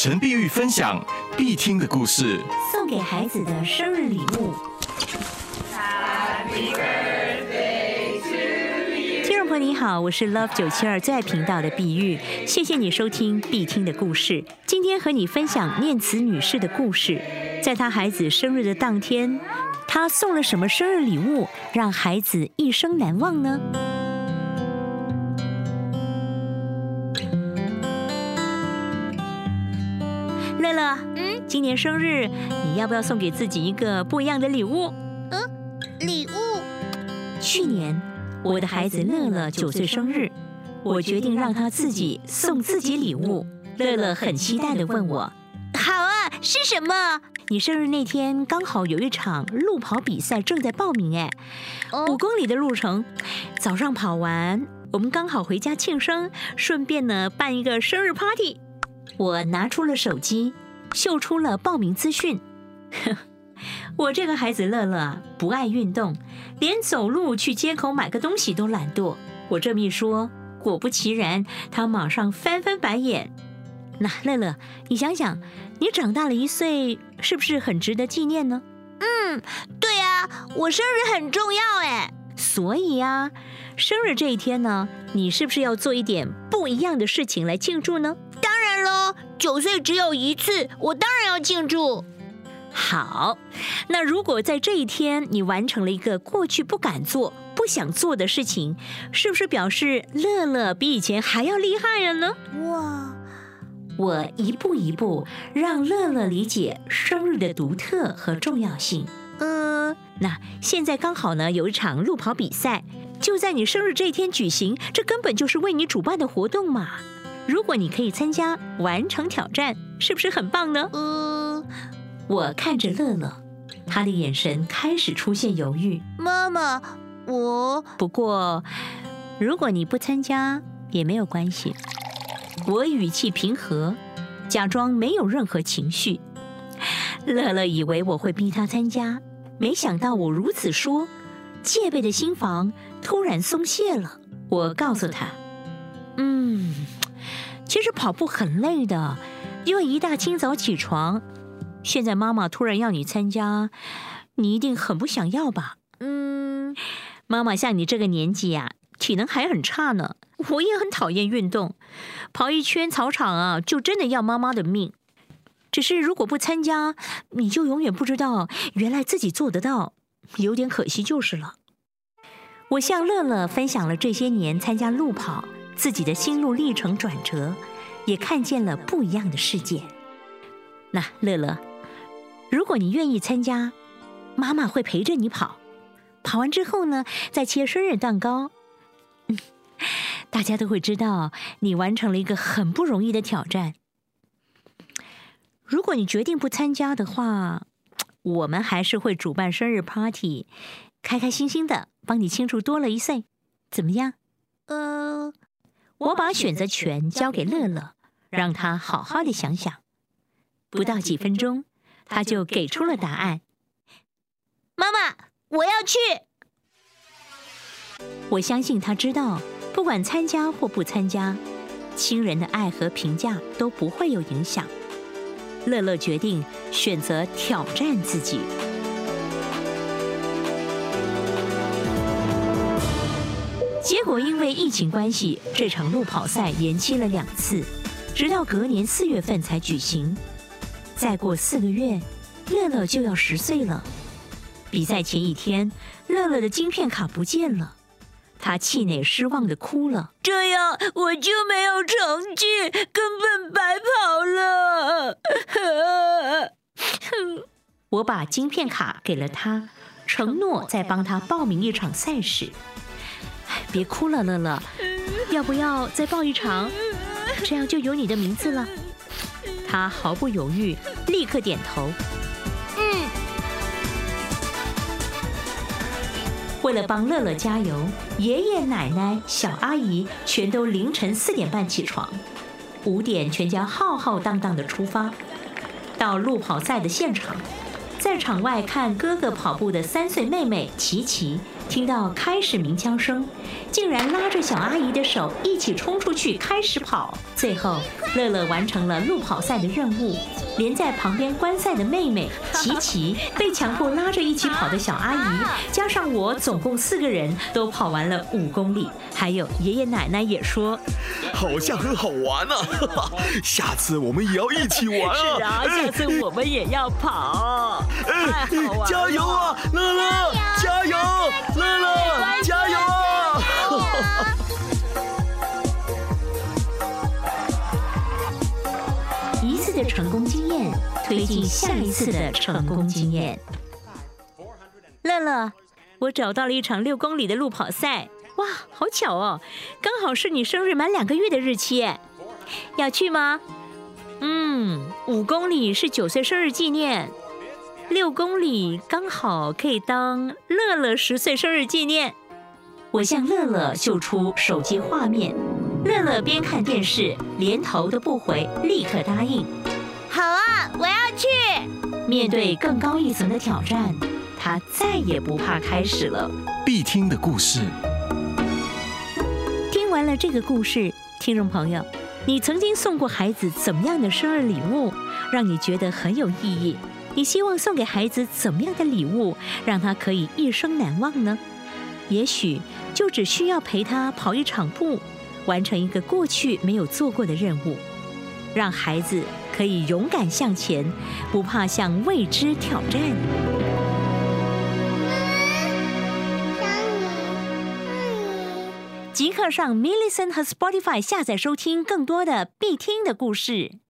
陈碧玉分享必听的故事，送给孩子的生日礼物。听众朋友你好，我是 Love 九七二最爱频道的碧玉，谢谢你收听必听的故事。今天和你分享念慈女士的故事，在她孩子生日的当天，她送了什么生日礼物让孩子一生难忘呢？乐乐，嗯，今年生日，你要不要送给自己一个不一样的礼物？嗯礼物去年我的孩子乐乐九岁生日，我决定让他自己送自己礼物。乐乐很期待地问我好啊，是什么？：“你生日那天刚好有一场路跑比赛正在报名，哎，五哦，公里的路程，早上跑完，我们刚好回家庆生，顺便呢办一个生日 party。我拿出了手机，秀出了报名资讯。我这个孩子乐乐啊，不爱运动，连走路去街口买个东西都懒惰。我这么一说，果不其然，他马上翻翻白眼。那乐乐，你想想，你长大了一岁，是不是很值得纪念呢？嗯对啊，我生日很重要哎。所以啊，生日这一天呢，你是不是要做一点不一样的事情来庆祝呢？当然喽，九岁只有一次，我当然要庆祝。好，那如果在这一天你完成了一个过去不敢做、不想做的事情，是不是表示乐乐比以前还要厉害了呢？哇，我一步一步让乐乐理解生日的独特和重要性。嗯，那现在刚好呢，有一场路跑比赛，就在你生日这一天举行，这根本就是为你主办的活动嘛。如果你可以参加，完成挑战，是不是很棒呢？呃，我看着乐乐，他的眼神开始出现犹豫。妈妈，我不过，如果你不参加也没有关系。我语气平和，假装没有任何情绪。乐乐以为我会逼他参加，没想到我如此说，戒备的心房突然松懈了。我告诉他：“嗯，其实跑步很累的，因为一大清早起床。现在妈妈突然要你参加，你一定很不想要吧？”嗯，妈妈像你这个年纪呀、体能还很差呢。我也很讨厌运动，跑一圈操场啊，就真的要妈妈的命。只是如果不参加，你就永远不知道原来自己做得到，有点可惜就是了。我向乐乐分享了这些年参加路跑自己的心路历程转折，也看见了不一样的世界。那乐乐，如果你愿意参加，妈妈会陪着你跑。跑完之后呢，再切生日蛋糕，大家都会知道你完成了一个很不容易的挑战。如果你决定不参加的话，我们还是会主办生日 party，开开心心的帮你庆祝多了一岁，怎么样？呃，我把选择权交给乐乐，让他好好的想想。不到几分钟，他就给出了答案。妈妈，我要去。我相信他知道，不管参加或不参加，亲人的爱和评价都不会有影响。乐乐决定选择挑战自己。结果因为疫情关系，这场路跑赛延期了两次，直到隔年四月份才举行。再过四个月，乐乐就要十岁了。比赛前一天，乐乐的晶片卡不见了，他气馁失望的哭了。这样我就没有成绩，根本白跑了。我把晶片卡给了他，承诺再帮他报名一场赛事。哎，别哭了，乐乐，要不要再报一场？这样就有你的名字了。他毫不犹豫，立刻点头。嗯，为了帮乐乐加油，爷爷奶奶、小阿姨全都凌晨四点半起床，五点全家浩浩荡荡的出发，到路跑赛的现场。在场外看哥哥跑步的三岁妹妹琪琪，听到开始鸣枪声，竟然拉着小阿姨的手一起冲出去开始跑。最后，乐乐完成了路跑赛的任务。连在旁边观赛的妹妹琪琪，被强迫拉着一起跑的小阿姨，加上我，总共四个人都跑完了五公里。还有爷爷奶奶也说，好像很好玩呢，下次我们也要一起玩啊！是啊，下次我们也要跑！加油啊，乐乐！加油，乐乐！加油啊！一次的成功经验推进下一次的成功经验。乐乐，我找到了一场六公里的路跑赛，哇，好巧哦，刚好是你生日满两个月的日期，要去吗？嗯，五公里是九岁生日纪念，六公里刚好可以当乐乐十岁生日纪念。我向乐乐秀出手机画面，乐乐边看电视，连头都不回，立刻答应。好啊，我要去。面对更高一层的挑战，他再也不怕开始了。必听的故事。听完了这个故事，听众朋友，你曾经送过孩子怎么样的生日礼物，让你觉得很有意义？你希望送给孩子怎么样的礼物，让他可以一生难忘呢？也许就只需要陪他跑一场步，完成一个过去没有做过的任务，让孩子可以勇敢向前，不怕向未知挑战。即刻上 m i l l i c e n 和 Spotify 下载收听更多的必听的故事。